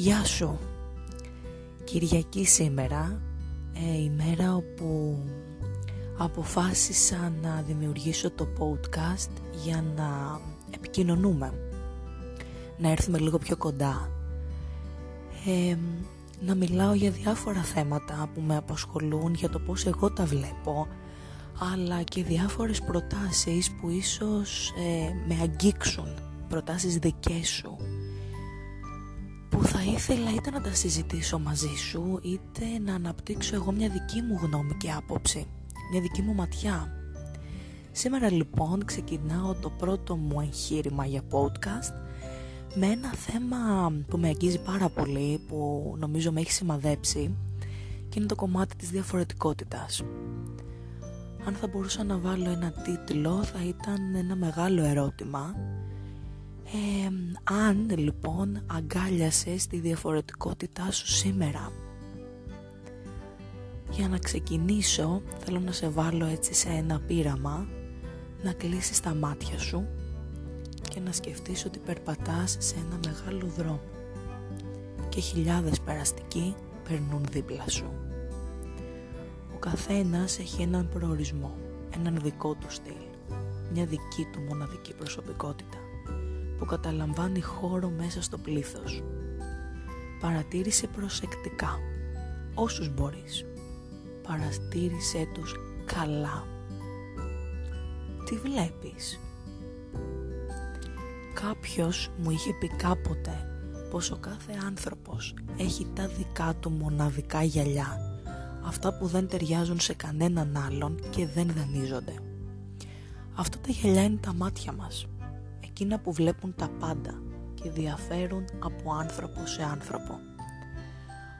Γεια σου. Κυριακή σήμερα ε, ημέρα όπου αποφάσισα να δημιουργήσω το podcast για να επικοινωνούμε. Να έρθουμε λίγο πιο κοντά. Ε, να μιλάω για διάφορα θέματα που με απασχολούν για το πώς εγώ τα βλέπω αλλά και διάφορες προτάσεις που ίσως ε, με αγγίξουν προτάσεις δικές σου που θα ήθελα είτε να τα συζητήσω μαζί σου είτε να αναπτύξω εγώ μια δική μου γνώμη και άποψη, μια δική μου ματιά. Σήμερα λοιπόν ξεκινάω το πρώτο μου εγχείρημα για podcast με ένα θέμα που με αγγίζει πάρα πολύ, που νομίζω με έχει σημαδέψει και είναι το κομμάτι της διαφορετικότητας. Αν θα μπορούσα να βάλω ένα τίτλο θα ήταν ένα μεγάλο ερώτημα αν λοιπόν αγκάλιασες τη διαφορετικότητά σου σήμερα για να ξεκινήσω θέλω να σε βάλω έτσι σε ένα πείραμα να κλείσεις τα μάτια σου και να σκεφτείς ότι περπατάς σε ένα μεγάλο δρόμο και χιλιάδες περαστικοί περνούν δίπλα σου. Ο καθένας έχει έναν προορισμό, έναν δικό του στυλ, μια δική του μοναδική προσωπικότητα που καταλαμβάνει χώρο μέσα στο πλήθος. Παρατήρησε προσεκτικά όσους μπορείς. Παρατήρησέ τους καλά. Τι βλέπεις; Κάποιος μου είχε πει κάποτε πως ο κάθε άνθρωπος έχει τα δικά του μοναδικά γυαλιά αυτά που δεν ταιριάζουν σε κανέναν άλλον και δεν δανείζονται. Αυτά τα γυαλιά είναι τα μάτια μας εκείνα που βλέπουν τα πάντα και διαφέρουν από άνθρωπο σε άνθρωπο.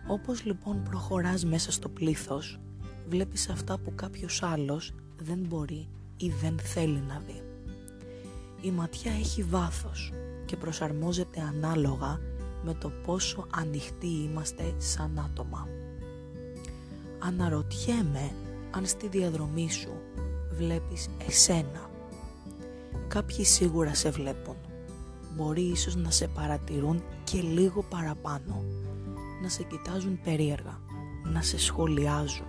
Όπως λοιπόν προχωράς μέσα στο πλήθος, βλέπεις αυτά που κάποιος άλλος δεν μπορεί ή δεν θέλει να δει. Η ματιά έχει βάθος και προσαρμόζεται ανάλογα με το πόσο ανοιχτοί είμαστε σαν άτομα. Αναρωτιέμαι αν στη διαδρομή σου βλέπεις εσένα Κάποιοι σίγουρα σε βλέπουν. Μπορεί ίσως να σε παρατηρούν και λίγο παραπάνω. Να σε κοιτάζουν περίεργα. Να σε σχολιάζουν.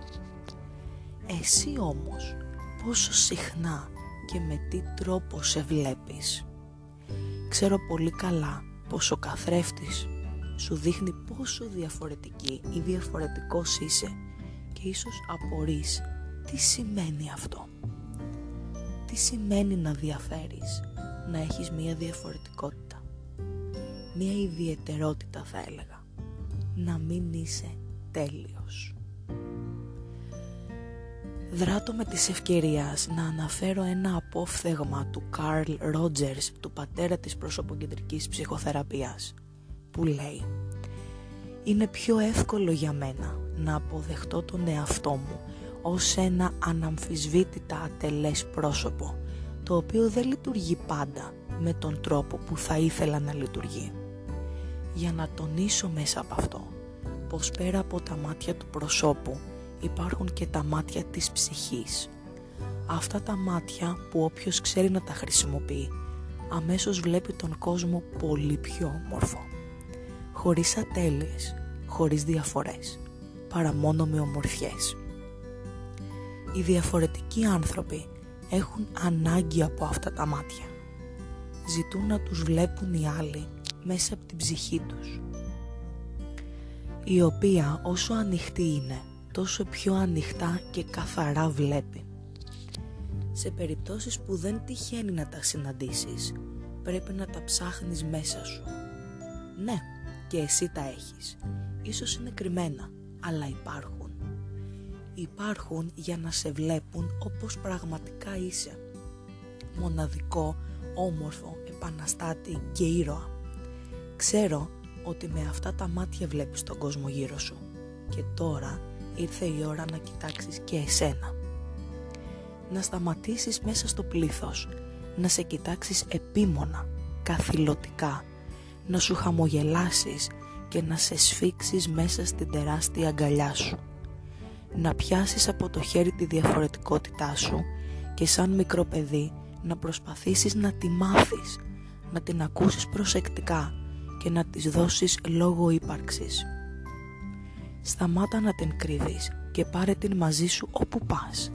Εσύ όμως πόσο συχνά και με τι τρόπο σε βλέπεις; Ξέρω πολύ καλά πως ο καθρέφτης σου δείχνει πόσο διαφορετική ή διαφορετικός είσαι και ίσως απορείς τι σημαίνει αυτό τι σημαίνει να διαφέρεις, να έχεις μία διαφορετικότητα, μία ιδιαιτερότητα θα έλεγα, να μην είσαι τέλειος. Δράτω με της ευκαιρίας να αναφέρω ένα απόφθεγμα του Καρλ Ρότζερς, του πατέρα της προσωποκεντρικής ψυχοθεραπείας, που λέει «Είναι πιο εύκολο για μένα να αποδεχτώ τον εαυτό μου ως ένα αναμφισβήτητα ατελές πρόσωπο το οποίο δεν λειτουργεί πάντα με τον τρόπο που θα ήθελα να λειτουργεί. Για να τονίσω μέσα από αυτό πως πέρα από τα μάτια του προσώπου υπάρχουν και τα μάτια της ψυχής. Αυτά τα μάτια που όποιος ξέρει να τα χρησιμοποιεί αμέσως βλέπει τον κόσμο πολύ πιο όμορφο. Χωρίς ατέλειες, χωρίς διαφορές, παρά μόνο με ομορφιές. Οι διαφορετικοί άνθρωποι έχουν ανάγκη από αυτά τα μάτια. Ζητούν να τους βλέπουν οι άλλοι μέσα από την ψυχή τους. Η οποία όσο ανοιχτή είναι, τόσο πιο ανοιχτά και καθαρά βλέπει. Σε περιπτώσεις που δεν τυχαίνει να τα συναντήσεις, πρέπει να τα ψάχνεις μέσα σου. Ναι, και εσύ τα έχεις. Ίσως είναι κρυμμένα, αλλά υπάρχουν υπάρχουν για να σε βλέπουν όπως πραγματικά είσαι. Μοναδικό, όμορφο, επαναστάτη και ήρωα. Ξέρω ότι με αυτά τα μάτια βλέπεις τον κόσμο γύρω σου και τώρα ήρθε η ώρα να κοιτάξεις και εσένα. Να σταματήσεις μέσα στο πλήθος, να σε κοιτάξεις επίμονα, καθηλωτικά, να σου χαμογελάσεις και να σε σφίξεις μέσα στην τεράστια αγκαλιά σου να πιάσεις από το χέρι τη διαφορετικότητά σου και σαν μικρό παιδί να προσπαθήσεις να τη μάθεις, να την ακούσεις προσεκτικά και να της δώσεις λόγο ύπαρξης. Σταμάτα να την κρύβεις και πάρε την μαζί σου όπου πας.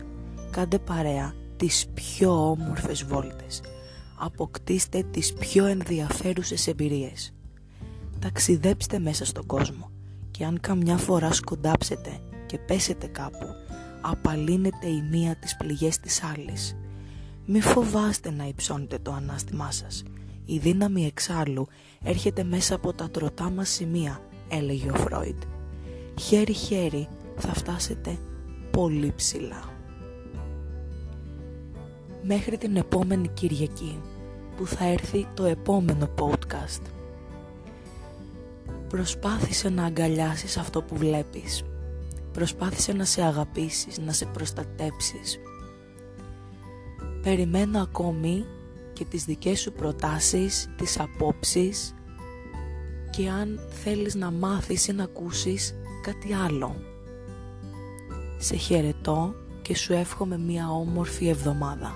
Κάντε παρέα τις πιο όμορφες βόλτες. Αποκτήστε τις πιο ενδιαφέρουσες εμπειρίες. Ταξιδέψτε μέσα στον κόσμο και αν καμιά φορά σκοντάψετε και πέσετε κάπου, απαλύνετε η μία τις πληγές της άλλης. Μη φοβάστε να υψώνετε το ανάστημά σας. Η δύναμη εξάλλου έρχεται μέσα από τα τροτά μας σημεία, έλεγε ο Φρόιντ. Χέρι-χέρι θα φτάσετε πολύ ψηλά. Μέχρι την επόμενη Κυριακή που θα έρθει το επόμενο podcast. Προσπάθησε να αγκαλιάσεις αυτό που βλέπεις. Προσπάθησε να σε αγαπήσεις, να σε προστατέψεις. Περιμένω ακόμη και τις δικές σου προτάσεις, τις απόψεις και αν θέλεις να μάθεις ή να ακούσεις κάτι άλλο. Σε χαιρετώ και σου εύχομαι μία όμορφη εβδομάδα.